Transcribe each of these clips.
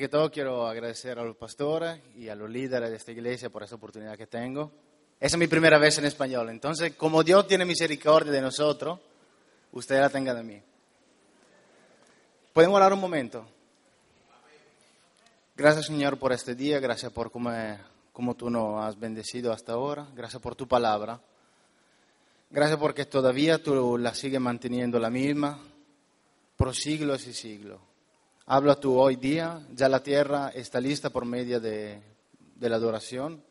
que todo quiero agradecer a los pastores y a los líderes de esta iglesia por esta oportunidad que tengo. Esa es mi primera vez en español, entonces como Dios tiene misericordia de nosotros, usted la tenga de mí. ¿Podemos hablar un momento? Gracias Señor por este día, gracias por cómo, cómo tú nos has bendecido hasta ahora, gracias por tu palabra, gracias porque todavía tú la sigues manteniendo la misma por siglos y siglos. Habla tú hoy día, ya la tierra está lista por medio de, la adoración.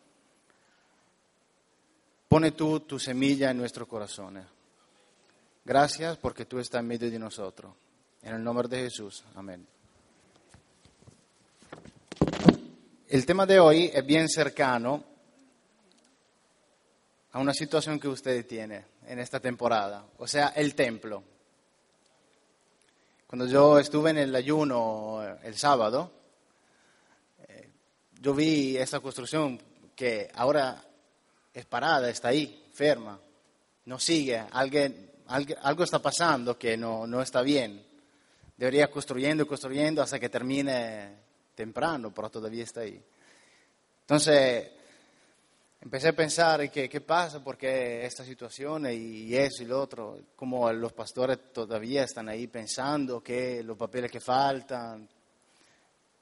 Pone tú tu semilla en nuestros corazones. Gracias porque tú estás en medio de nosotros. En el nombre de Jesús. Amén. El tema de hoy es bien cercano a una situación que usted tiene en esta temporada, o sea, el templo. Cuando yo estuve en el ayuno el sábado, eh, yo vi esta construcción que ahora es parada, está ahí, ferma, no sigue, alguien, algo está pasando que no, no está bien. Debería construyendo y construyendo hasta que termine temprano, pero todavía está ahí. Entonces, empecé a pensar qué, pasa, por qué esta situación y eso y lo otro, como los pastores todavía están ahí pensando que los papeles que faltan.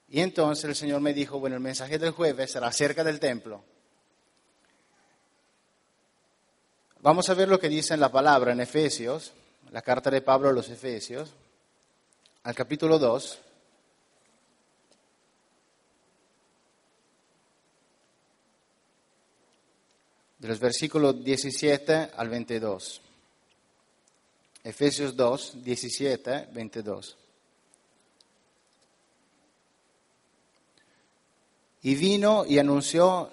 Y entonces el Señor me dijo, bueno, el mensaje del jueves será acerca del templo. Vamos a ver lo que dice en la palabra en Efesios, la carta de Pablo a los Efesios, al capítulo 2. De los versículos 17 al 22. Efesios 2, 17, 22. Y vino y anunció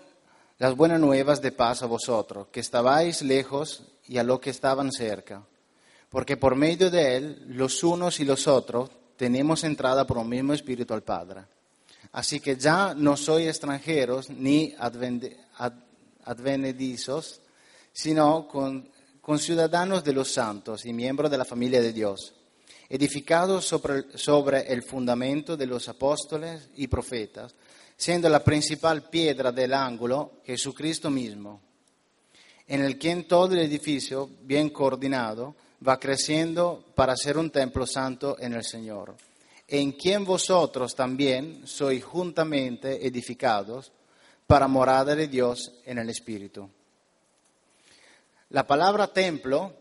las buenas nuevas de paz a vosotros, que estabais lejos y a los que estaban cerca, porque por medio de él los unos y los otros tenemos entrada por un mismo espíritu al Padre. Así que ya no sois extranjeros ni advenedizos, sino con, con, ciudadanos de los santos y miembros de la familia de Dios, edificados sobre, sobre el fundamento de los apóstoles y profetas, siendo la principal piedra del ángulo Jesucristo mismo, en el que en todo el edificio, bien coordinado, va creciendo para ser un templo santo en el Señor, en quien vosotros también sois juntamente edificados para morada de Dios en el Espíritu. La palabra templo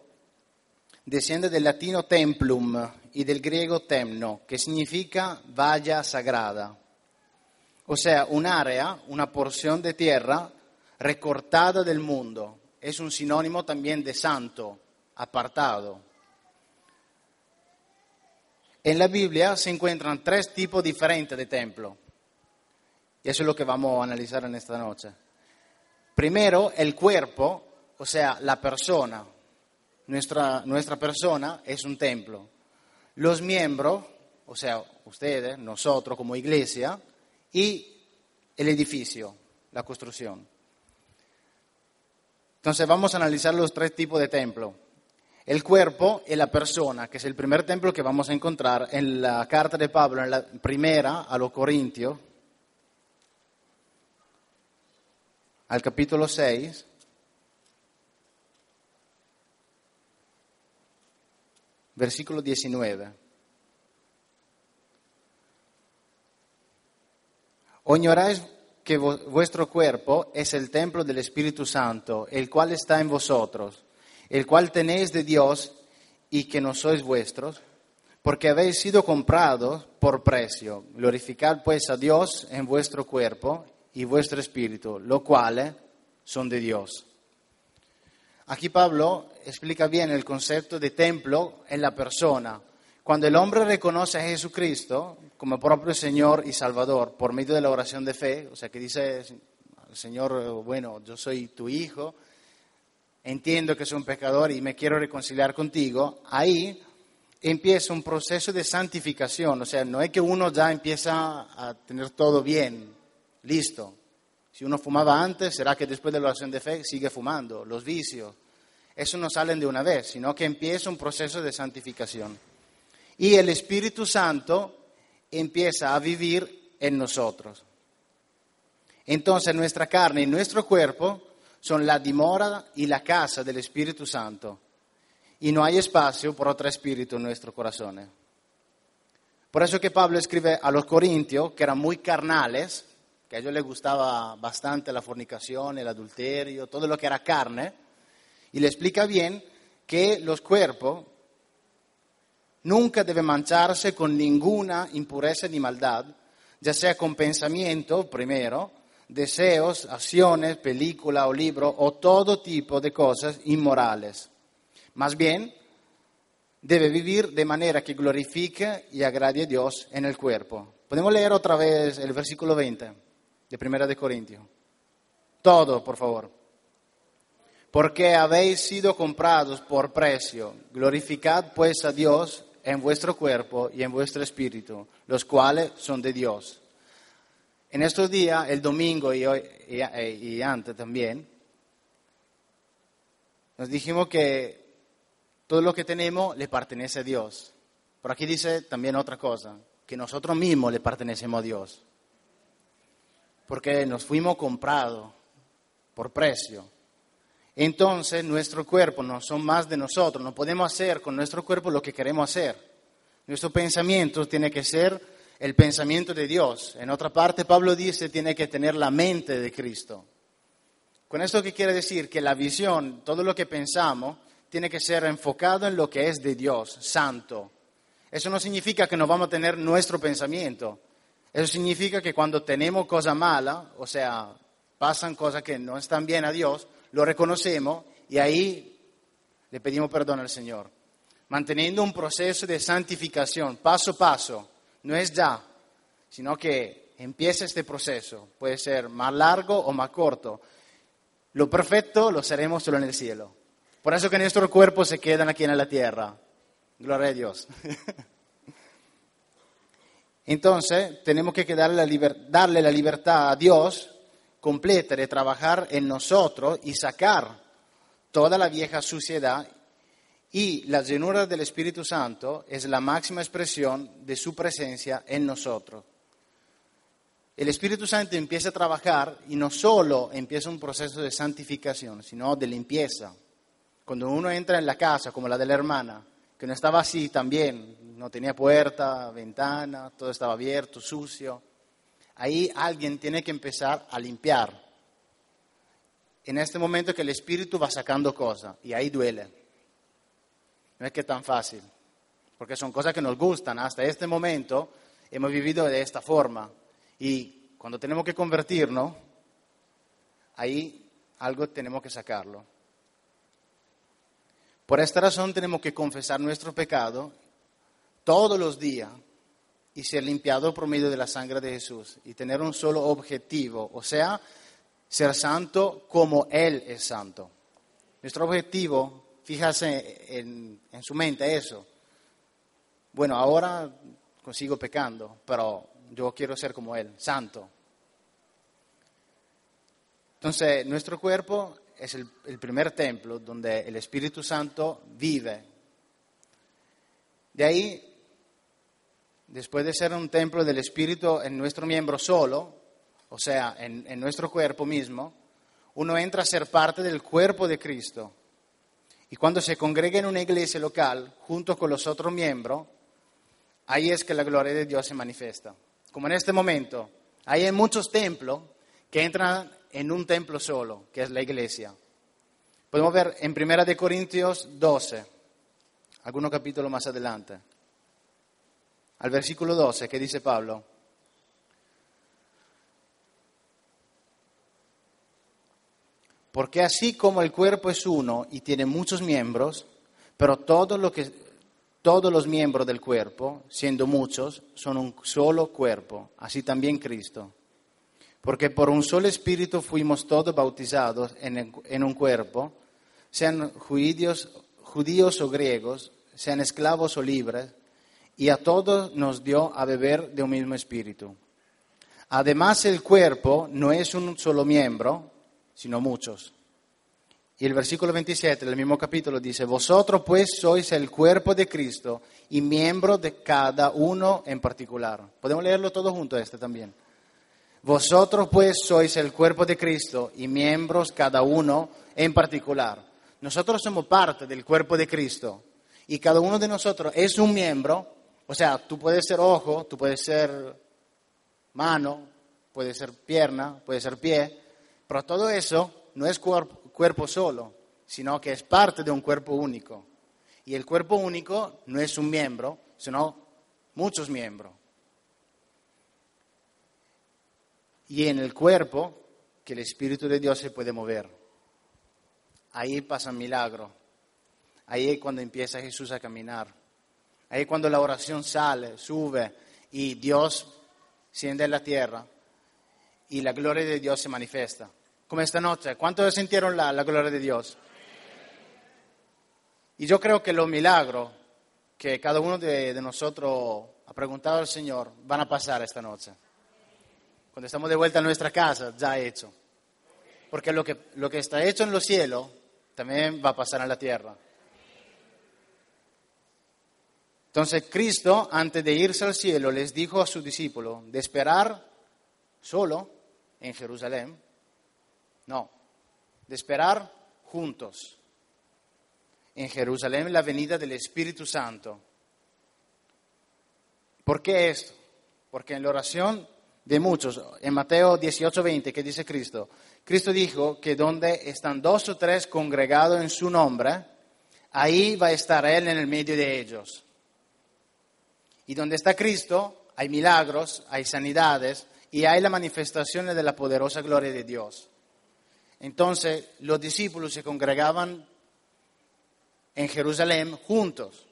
desciende del latino templum y del griego temno, que significa valla sagrada. O sea, un área, una porción de tierra recortada del mundo. Es un sinónimo también de santo, apartado. En la Biblia se encuentran tres tipos diferentes de templo. Y eso es lo que vamos a analizar en esta noche. Primero, el cuerpo, o sea, la persona. Nuestra, nuestra persona es un templo. Los miembros, o sea, ustedes, nosotros como iglesia, y el edificio, la construcción. Entonces vamos a analizar los tres tipos de templo. El cuerpo y la persona, que es el primer templo que vamos a encontrar en la carta de Pablo, en la primera a los Corintios, al capítulo 6, versículo 19. ¿O ignoráis que vuestro cuerpo es el templo del Espíritu Santo, el cual está en vosotros, el cual tenéis de Dios y que no sois vuestros, porque habéis sido comprados por precio. Glorificad pues a Dios en vuestro cuerpo y vuestro espíritu, lo cual son de Dios. Aquí Pablo explica bien el concepto de templo en la persona. Cuando el hombre reconoce a Jesucristo como propio Señor y Salvador por medio de la oración de fe, o sea que dice al Señor, bueno, yo soy tu hijo, entiendo que soy un pecador y me quiero reconciliar contigo, ahí empieza un proceso de santificación, o sea, no es que uno ya empieza a tener todo bien, listo. Si uno fumaba antes, será que después de la oración de fe sigue fumando. Los vicios, eso no salen de una vez, sino que empieza un proceso de santificación. Y el Espíritu Santo empieza a vivir en nosotros. Entonces nuestra carne y nuestro cuerpo son la dimora y la casa del Espíritu Santo. Y no hay espacio por otro espíritu en nuestro corazón. Por eso que Pablo escribe a los corintios, que eran muy carnales, que a ellos les gustaba bastante la fornicación, el adulterio, todo lo que era carne, y le explica bien que los cuerpos nunca deben mancharse con ninguna impureza ni maldad, ya sea con pensamiento primero, deseos, acciones, película o libro o todo tipo de cosas inmorales. Más bien, debe vivir de manera que glorifique y agrade a Dios en el cuerpo. Podemos leer otra vez el versículo 20 de Primera de Corintios. Todo, por favor. Porque habéis sido comprados por precio. Glorificad pues a Dios en vuestro cuerpo y en vuestro espíritu, los cuales son de Dios. En estos días, el domingo y, hoy, y, antes también, nos dijimos que todo lo que tenemos le pertenece a Dios. Por aquí dice también otra cosa, que nosotros mismos le pertenecemos a Dios. Porque nos fuimos comprados por precio. Entonces nuestro cuerpo no son más de nosotros, no podemos hacer con nuestro cuerpo lo que queremos hacer. Nuestro pensamiento tiene que ser el pensamiento de Dios. En otra parte, Pablo dice, tiene que tener la mente de Cristo. Con esto que quiere decir que la visión, todo lo que pensamos, tiene que ser enfocado en lo que es de Dios, santo. Eso no significa que no vamos a tener nuestro pensamiento. Eso significa que cuando tenemos cosa mala, o sea, pasan cosas que no están bien a Dios, lo reconocemos y ahí le pedimos perdón al Señor. Manteniendo un proceso de santificación, paso a paso, no es ya, sino que empieza este proceso. Puede ser más largo o más corto. Lo perfecto lo seremos solo en el cielo. Por eso que nuestros cuerpos se quedan aquí en la tierra. Gloria a Dios. Entonces, tenemos que darle la, darle la libertad a Dios completa de trabajar en nosotros y sacar toda la vieja suciedad y la llenura del Espíritu Santo es la máxima expresión de su presencia en nosotros. El Espíritu Santo empieza a trabajar y no solo empieza un proceso de santificación, sino de limpieza. Cuando uno entra en la casa, como la de la hermana, que no estaba así también, no tenía puerta, ventana, todo estaba abierto, sucio, ahí alguien tiene que empezar a limpiar. En este momento que el Espíritu va sacando cosas y ahí duele. No es que es tan fácil, porque son cosas que nos gustan. Hasta este momento hemos vivido de esta forma y cuando tenemos que convertirnos, ahí algo tenemos que sacarlo. Por esta razón tenemos que confesar nuestro pecado todos los días y ser limpiado por medio de la sangre de Jesús y tener un solo objetivo, o sea, ser santo como Él es santo. Nuestro objetivo, fíjase en, en su mente eso. Bueno, ahora consigo pecando, pero yo quiero ser como Él, santo. Entonces, nuestro cuerpo es el, primer templo donde el Espíritu Santo vive. De ahí, después de ser un templo del Espíritu en nuestro miembro solo, o sea, en, en nuestro cuerpo mismo, uno entra a ser parte del cuerpo de Cristo. Y cuando se congrega en una iglesia local junto con los otros miembros, ahí es que la gloria de Dios se manifiesta. Como en este momento, hay muchos templos que entran en un templo solo, que es la iglesia. Podemos ver en Primera de Corintios 12, algunos capítulos más adelante, al versículo 12, que dice Pablo. Porque así como el cuerpo es uno y tiene muchos miembros, pero todo lo que, todos los miembros del cuerpo, siendo muchos, son un solo cuerpo, así también Cristo porque por un solo espíritu fuimos todos bautizados en, un cuerpo, sean judíos, judíos o griegos, sean esclavos o libres, y a todos nos dio a beber de un mismo espíritu. Además, el cuerpo no es un solo miembro, sino muchos. Y el versículo 27 del mismo capítulo dice, vosotros pues sois el cuerpo de Cristo y miembro de cada uno en particular. Podemos leerlo todo junto este también. Vosotros pues sois el cuerpo de Cristo y miembros cada uno en particular. Nosotros somos parte del cuerpo de Cristo y cada uno de nosotros es un miembro. O sea, tú puedes ser ojo, tú puedes ser mano, puede ser pierna, puede ser pie, pero todo eso no es cuerpo cuerpo solo, sino que es parte de un cuerpo único. Y el cuerpo único no es un miembro, sino muchos miembros. Y en el cuerpo que el Espíritu de Dios se puede mover. Ahí pasa un milagro. Ahí es cuando empieza Jesús a caminar. Ahí cuando la oración sale, sube y Dios siente en la tierra y la gloria de Dios se manifiesta como esta noche. ¿Cuántos sintieron la, gloria de Dios? Y yo creo que los milagros que cada uno de, nosotros ha preguntado al Señor van a pasar esta noche. Cuando estamos de vuelta a nuestra casa, ya hecho. Porque lo que, lo que está hecho en los cielos también va a pasar en la tierra. Entonces Cristo, antes de irse al cielo, les dijo a sus discípulos de esperar solo en Jerusalén no, de esperar juntos en Jerusalén la venida del Espíritu Santo. ¿Por qué esto? Porque en la oración de muchos, en Mateo 18:20, que dice Cristo, Cristo dijo que donde están dos o tres congregados en su nombre, ahí va a estar Él en el medio de ellos. Y donde está Cristo, hay milagros, hay sanidades y hay la manifestación de la poderosa gloria de Dios. Entonces los discípulos se congregaban en Jerusalén juntos.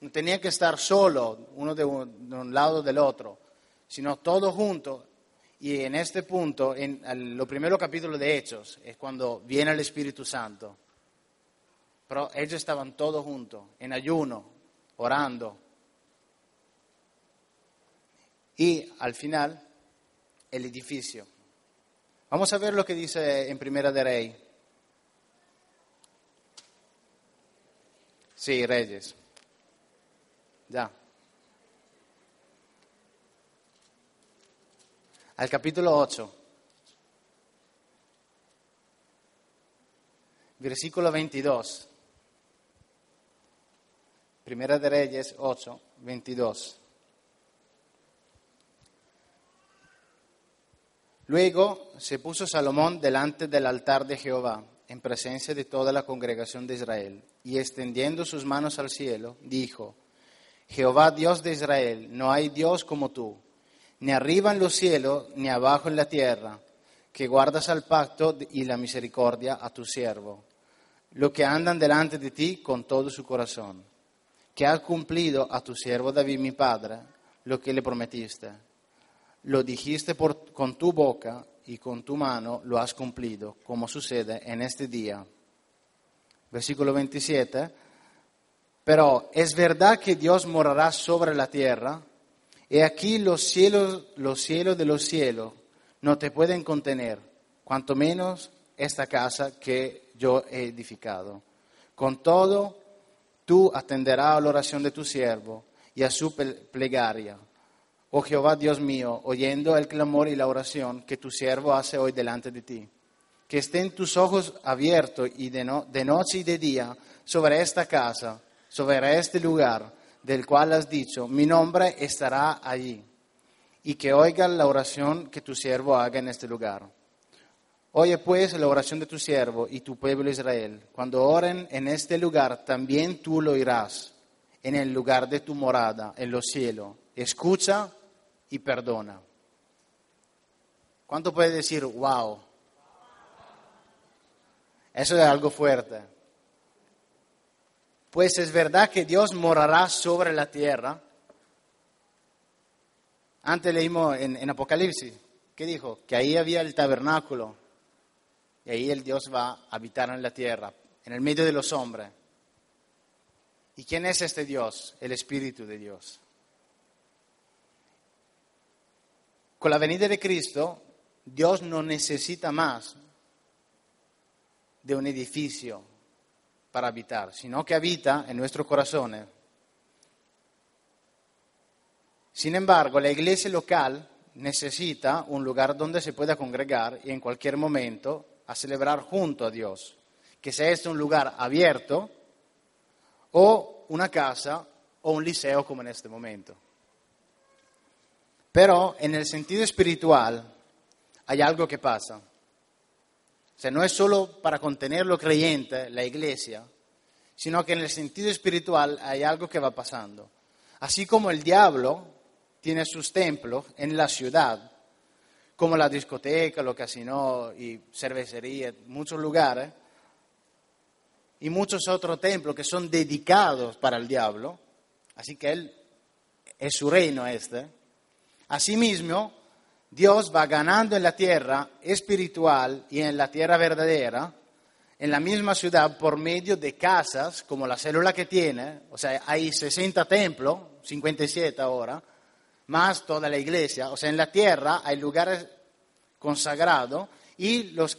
No tenían que estar solo, uno de un, lado del otro, sino todos juntos. Y en este punto, en lo primero capítulo de Hechos, es cuando viene el Espíritu Santo. Pero ellos estaban todos juntos, en ayuno, orando. Y al final, el edificio. Vamos a ver lo que dice en Primera de Rey. Sí, Reyes. Ya. Al capítulo 8. Versículo 22. Primera de Reyes 8, 22. Luego se puso Salomón delante del altar de Jehová, en presencia de toda la congregación de Israel, y extendiendo sus manos al cielo, dijo, Jehová Dios de Israel, no hay Dios como tú, ni arriba en los cielos, ni abajo en la tierra, que guardas al pacto y la misericordia a tu siervo, lo que andan delante de ti con todo su corazón, que has cumplido a tu siervo David mi padre lo que le prometiste lo dijiste con tu boca y con tu mano lo has cumplido, como sucede en este día. Versículo 27. Pero es verdad que Dios morará sobre la tierra, y aquí los cielos, los cielos de los cielos no te pueden contener, cuanto menos esta casa que yo he edificado. Con todo, tú atenderás a la oración de tu siervo y a su plegaria oh Jehová Dios mío, oyendo el clamor y la oración que tu siervo hace hoy delante de ti. Que estén tus ojos abiertos y de, noche y de día sobre esta casa, sobre este lugar del cual has dicho, mi nombre estará allí. Y que oigan la oración que tu siervo haga en este lugar. Oye pues la oración de tu siervo y tu pueblo Israel. Cuando oren en este lugar, también tú lo irás en el lugar de tu morada, en los cielos. Escucha y perdona. ¿Cuánto puede decir, wow? Eso es algo fuerte. Pues es verdad que Dios morará sobre la tierra. Antes leímos en, en Apocalipsis, ¿qué dijo? Que ahí había el tabernáculo. Y ahí el Dios va a habitar en la tierra, en el medio de los hombres. ¿Y quién es este Dios? El Espíritu de Dios. Con la venida de Cristo, Dios no necesita más de un edificio para habitar, sino que habita en nuestros corazones. Sin embargo, la iglesia local necesita un lugar donde se pueda congregar y en cualquier momento a celebrar junto a Dios, que sea este un lugar abierto o una casa o un liceo como en este momento. Pero en el sentido espiritual hay algo que pasa. O sea, no es solo para contener lo creyente, la iglesia, sino que en el sentido espiritual hay algo que va pasando. Así como el diablo tiene sus templos en la ciudad, como la discoteca, los casinos y cervecería, muchos lugares, y muchos otros templos que son dedicados para el diablo, así que él es su reino este. Asimismo, Dios va ganando en la tierra espiritual y en la tierra verdadera, en la misma ciudad, por medio de casas, como la célula que tiene, o sea, hay 60 templos, 57 ahora, más toda la iglesia, o sea, en la tierra hay lugares consagrados y los,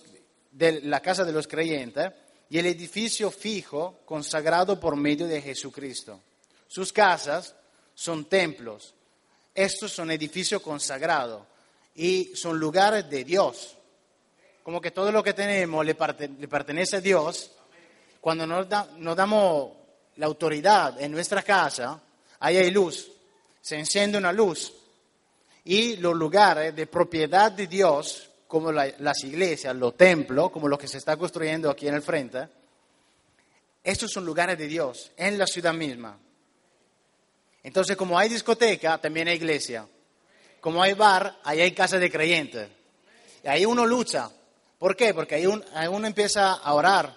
de la casa de los creyentes y el edificio fijo consagrado por medio de Jesucristo. Sus casas son templos. Estos son edificios consagrados y son lugares de Dios. Como que todo lo que tenemos le, pertenece a Dios. Cuando nos, damos la autoridad en nuestra casa, ahí hay luz. Se enciende una luz. Y los lugares de propiedad de Dios como las iglesias, los templos, como lo que se está construyendo aquí en el frente, estos son lugares de Dios, en la ciudad misma. Entonces, como hay discoteca, también hay iglesia. Como hay bar, ahí hay casa de creyentes. Y ahí uno lucha. ¿Por qué? Porque ahí, uno empieza a orar,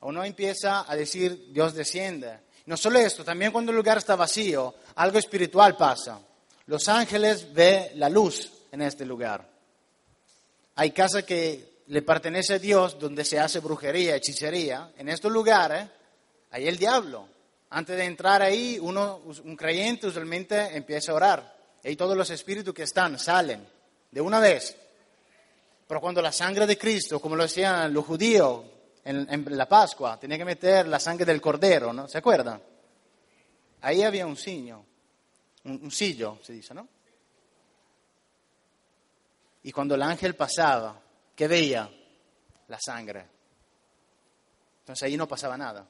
uno empieza a decir, Dios desciende. No solo esto, también cuando el lugar está vacío, algo espiritual pasa. Los ángeles ven la luz en este lugar. Hay casa que le pertenece a Dios donde se hace brujería, hechicería. En estos lugares hay el diablo. Antes de entrar ahí, uno, un creyente usualmente empieza a orar. Y todos los espíritus que están salen de una vez. Pero cuando la sangre de Cristo, como lo decían los judíos en, la Pascua, tenía que meter la sangre del cordero, ¿no? ¿Se acuerdan? Ahí había un signo, un, un sillo, se dice, ¿no? Y cuando el ángel pasaba, ¿qué veía? La sangre. Entonces ahí no pasaba nada.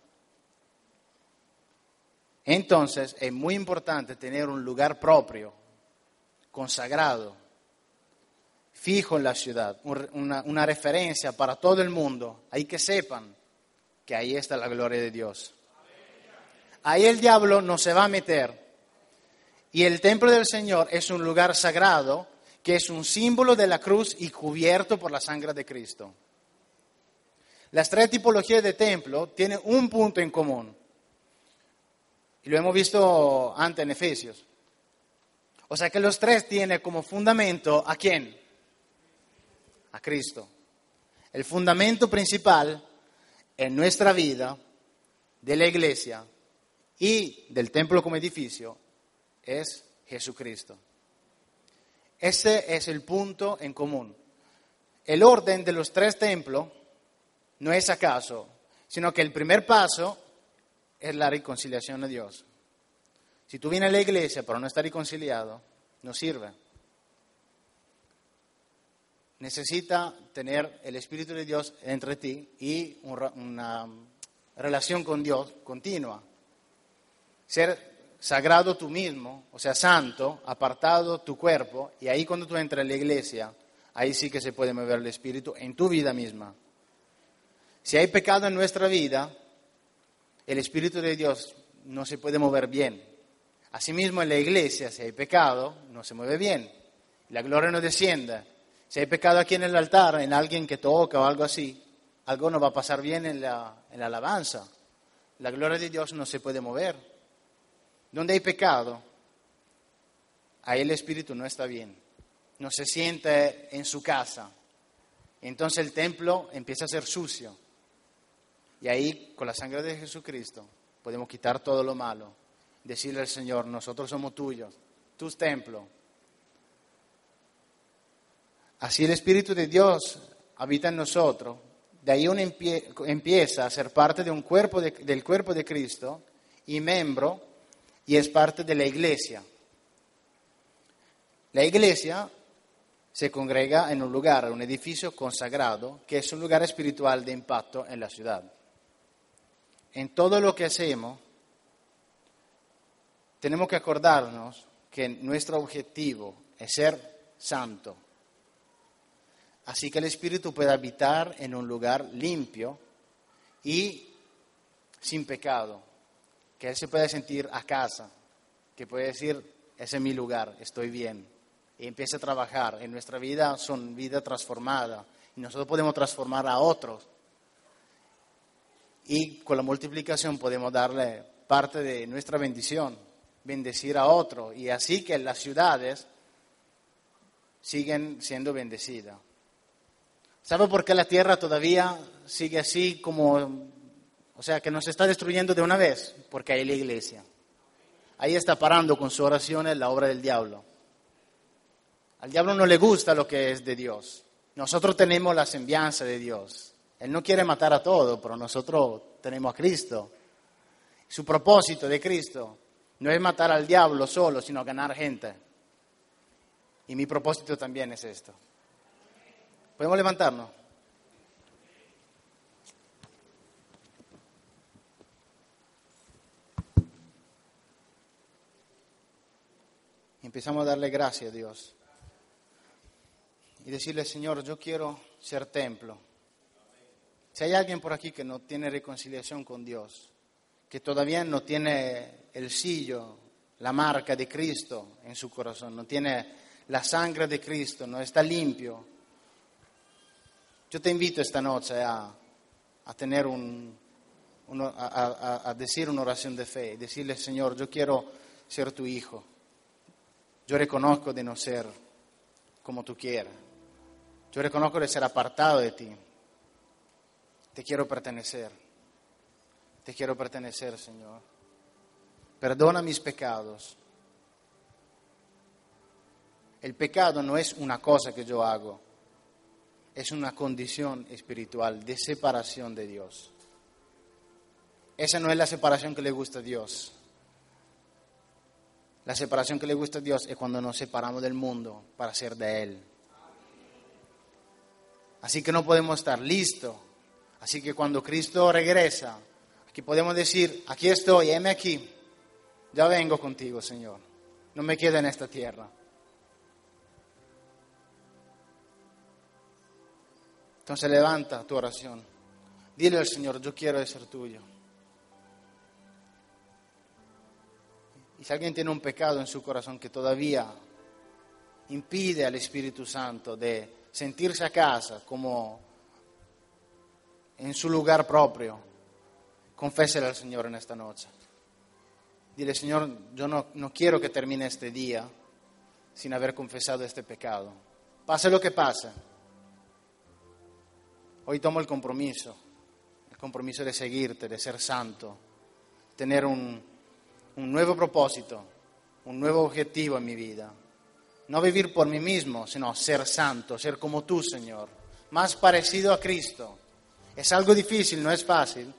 Entonces es muy importante tener un lugar propio, consagrado, fijo en la ciudad, una, referencia para todo el mundo, ahí que sepan que ahí está la gloria de Dios. Ahí el diablo no se va a meter. Y el templo del Señor es un lugar sagrado que es un símbolo de la cruz y cubierto por la sangre de Cristo. Las tres tipologías de templo tienen un punto en común. Y lo hemos visto antes en Efesios. O sea que los tres tienen como fundamento a quién? A Cristo. El fundamento principal en nuestra vida, de la iglesia y del templo como edificio, es Jesucristo. Ese es el punto en común. El orden de los tres templos no es acaso, sino que el primer paso es la reconciliación a Dios. Si tú vienes a la iglesia pero no estás reconciliado, no sirve. Necesita tener el Espíritu de Dios entre ti y una relación con Dios continua. Ser sagrado tú mismo, o sea, santo, apartado tu cuerpo, y ahí cuando tú entras en la iglesia, ahí sí que se puede mover el Espíritu en tu vida misma. Si hay pecado en nuestra vida, el Espíritu de Dios no se puede mover bien. Asimismo, en la iglesia, si hay pecado, no se mueve bien. La gloria no desciende. Si hay pecado aquí en el altar, en alguien que toca o algo así, algo no va a pasar bien en la, en la alabanza. La gloria de Dios no se puede mover. Donde hay pecado, ahí el espíritu no está bien, no se siente en su casa. Entonces el templo empieza a ser sucio. Y ahí, con la sangre de Jesucristo, podemos quitar todo lo malo, decirle al Señor, nosotros somos tuyos, tus templos. Así el Espíritu de Dios habita en nosotros, de ahí uno empieza a ser parte de un cuerpo del cuerpo de Cristo y miembro y es parte de la iglesia. La iglesia se congrega en un lugar, un edificio consagrado, que es un lugar espiritual de impacto en la ciudad. En todo lo que hacemos, tenemos que acordarnos que nuestro objetivo es ser santo, así que el Espíritu pueda habitar en un lugar limpio y sin pecado, que Él se pueda sentir a casa, que pueda decir, ese es mi lugar, estoy bien, y empiece a trabajar. En nuestra vida son vida transformada y nosotros podemos transformar a otros. Y con la multiplicación podemos darle parte de nuestra bendición, bendecir a otro, y así que las ciudades siguen siendo bendecidas. ¿Sabe por qué la tierra todavía sigue así como, o sea, que nos está destruyendo de una vez? Porque hay la iglesia. Ahí está parando con su oración la obra del diablo. Al diablo no le gusta lo que es de Dios. Nosotros tenemos la semblanza de Dios. Él no quiere matar a todo, pero nosotros tenemos a Cristo. Su propósito de Cristo no es matar al diablo solo, sino ganar gente. Y mi propósito también es esto. ¿Podemos levantarnos? Empezamos a darle gracias a Dios. Y decirle, Señor, yo quiero ser templo. Si hay alguien por aquí que no tiene reconciliación con Dios, que todavía no tiene el sillo, la marca de Cristo en su corazón, no tiene la sangre de Cristo, no está limpio, yo te invito esta noche a, tener un, a, decir una oración de fe, decirle, Señor, yo quiero ser tu hijo. Yo reconozco de no ser como tú quieras. Yo reconozco de ser apartado de ti. Te quiero pertenecer. Te quiero pertenecer, Señor. Perdona mis pecados. El pecado no es una cosa que yo hago es una condición espiritual de separación de Dios. Esa no es la separación que le gusta a Dios. La separación que le gusta a Dios es cuando nos separamos del mundo para ser de Él. Así que no podemos estar listos. Así que cuando Cristo regresa, aquí podemos decir, aquí estoy, heme aquí. Ya vengo contigo, Señor. No me quedo en esta tierra. Entonces levanta tu oración. Dile al Señor, yo quiero ser tuyo. Y si alguien tiene un pecado en su corazón que todavía impide al Espíritu Santo de sentirse a casa como en su lugar propio, confésele al Señor en esta noche. Dile, Señor, yo no, no quiero que termine este día sin haber confesado este pecado. Pase lo que pase Hoy tomo el compromiso, el compromiso de seguirte, de ser santo, tener un, nuevo propósito, un nuevo objetivo en mi vida. No vivir por mí mismo, sino ser santo, ser como tú, Señor, más parecido a Cristo. Es algo difícil, no es fácil,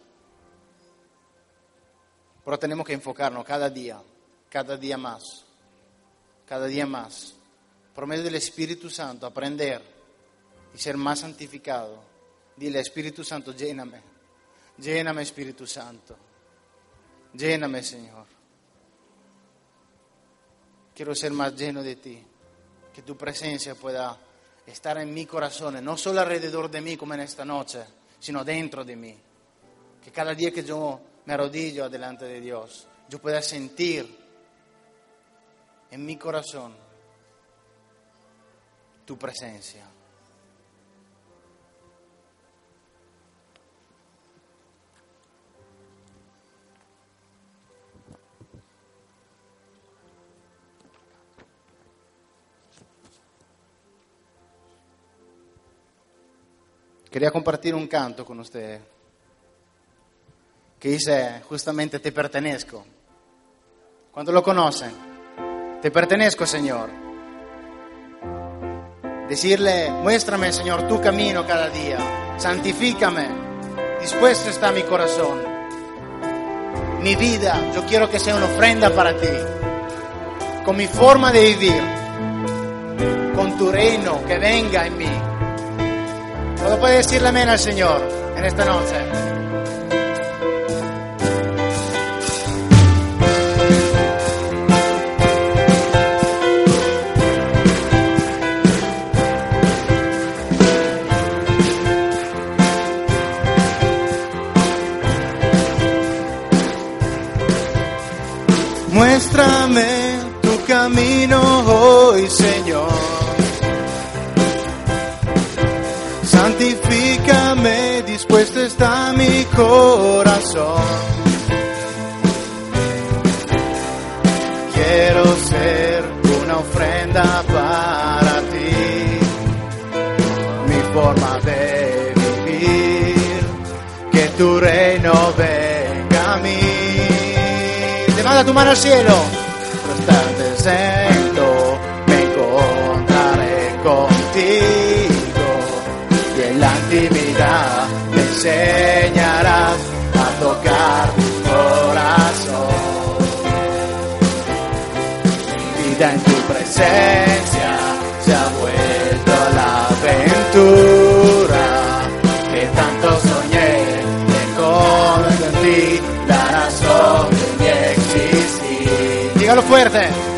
pero tenemos que enfocarnos cada día, cada día más, cada día más, por medio del Espíritu Santo, aprender y ser más santificado Dile, Espíritu Santo, lléname. Lléname, Espíritu Santo. Lléname, Señor. Quiero ser más lleno de ti. Que tu presencia pueda estar en mi corazón, no solo alrededor de mí como en esta noche, sino dentro de mí. Que cada día que yo me arrodillo delante de Dios, yo pueda sentir en mi corazón tu presencia. Quería compartir un canto con usted que dice justamente te pertenezco. ¿Cuánto lo conocen? Te pertenezco, Señor. Decirle, muéstrame, Señor, tu camino cada día. Santifícame. Dispuesto está mi corazón. Mi vida, yo quiero que sea una ofrenda para ti. Con mi forma de vivir. Con tu reino que venga en mí. ¿Puedo puede decirle amén al Señor en esta noche? Enseñarás a tocar tu corazón. Mi vida en tu presencia se ha vuelto la aventura que tanto soñé en ti la razón de mi existir. Dígalo fuerte.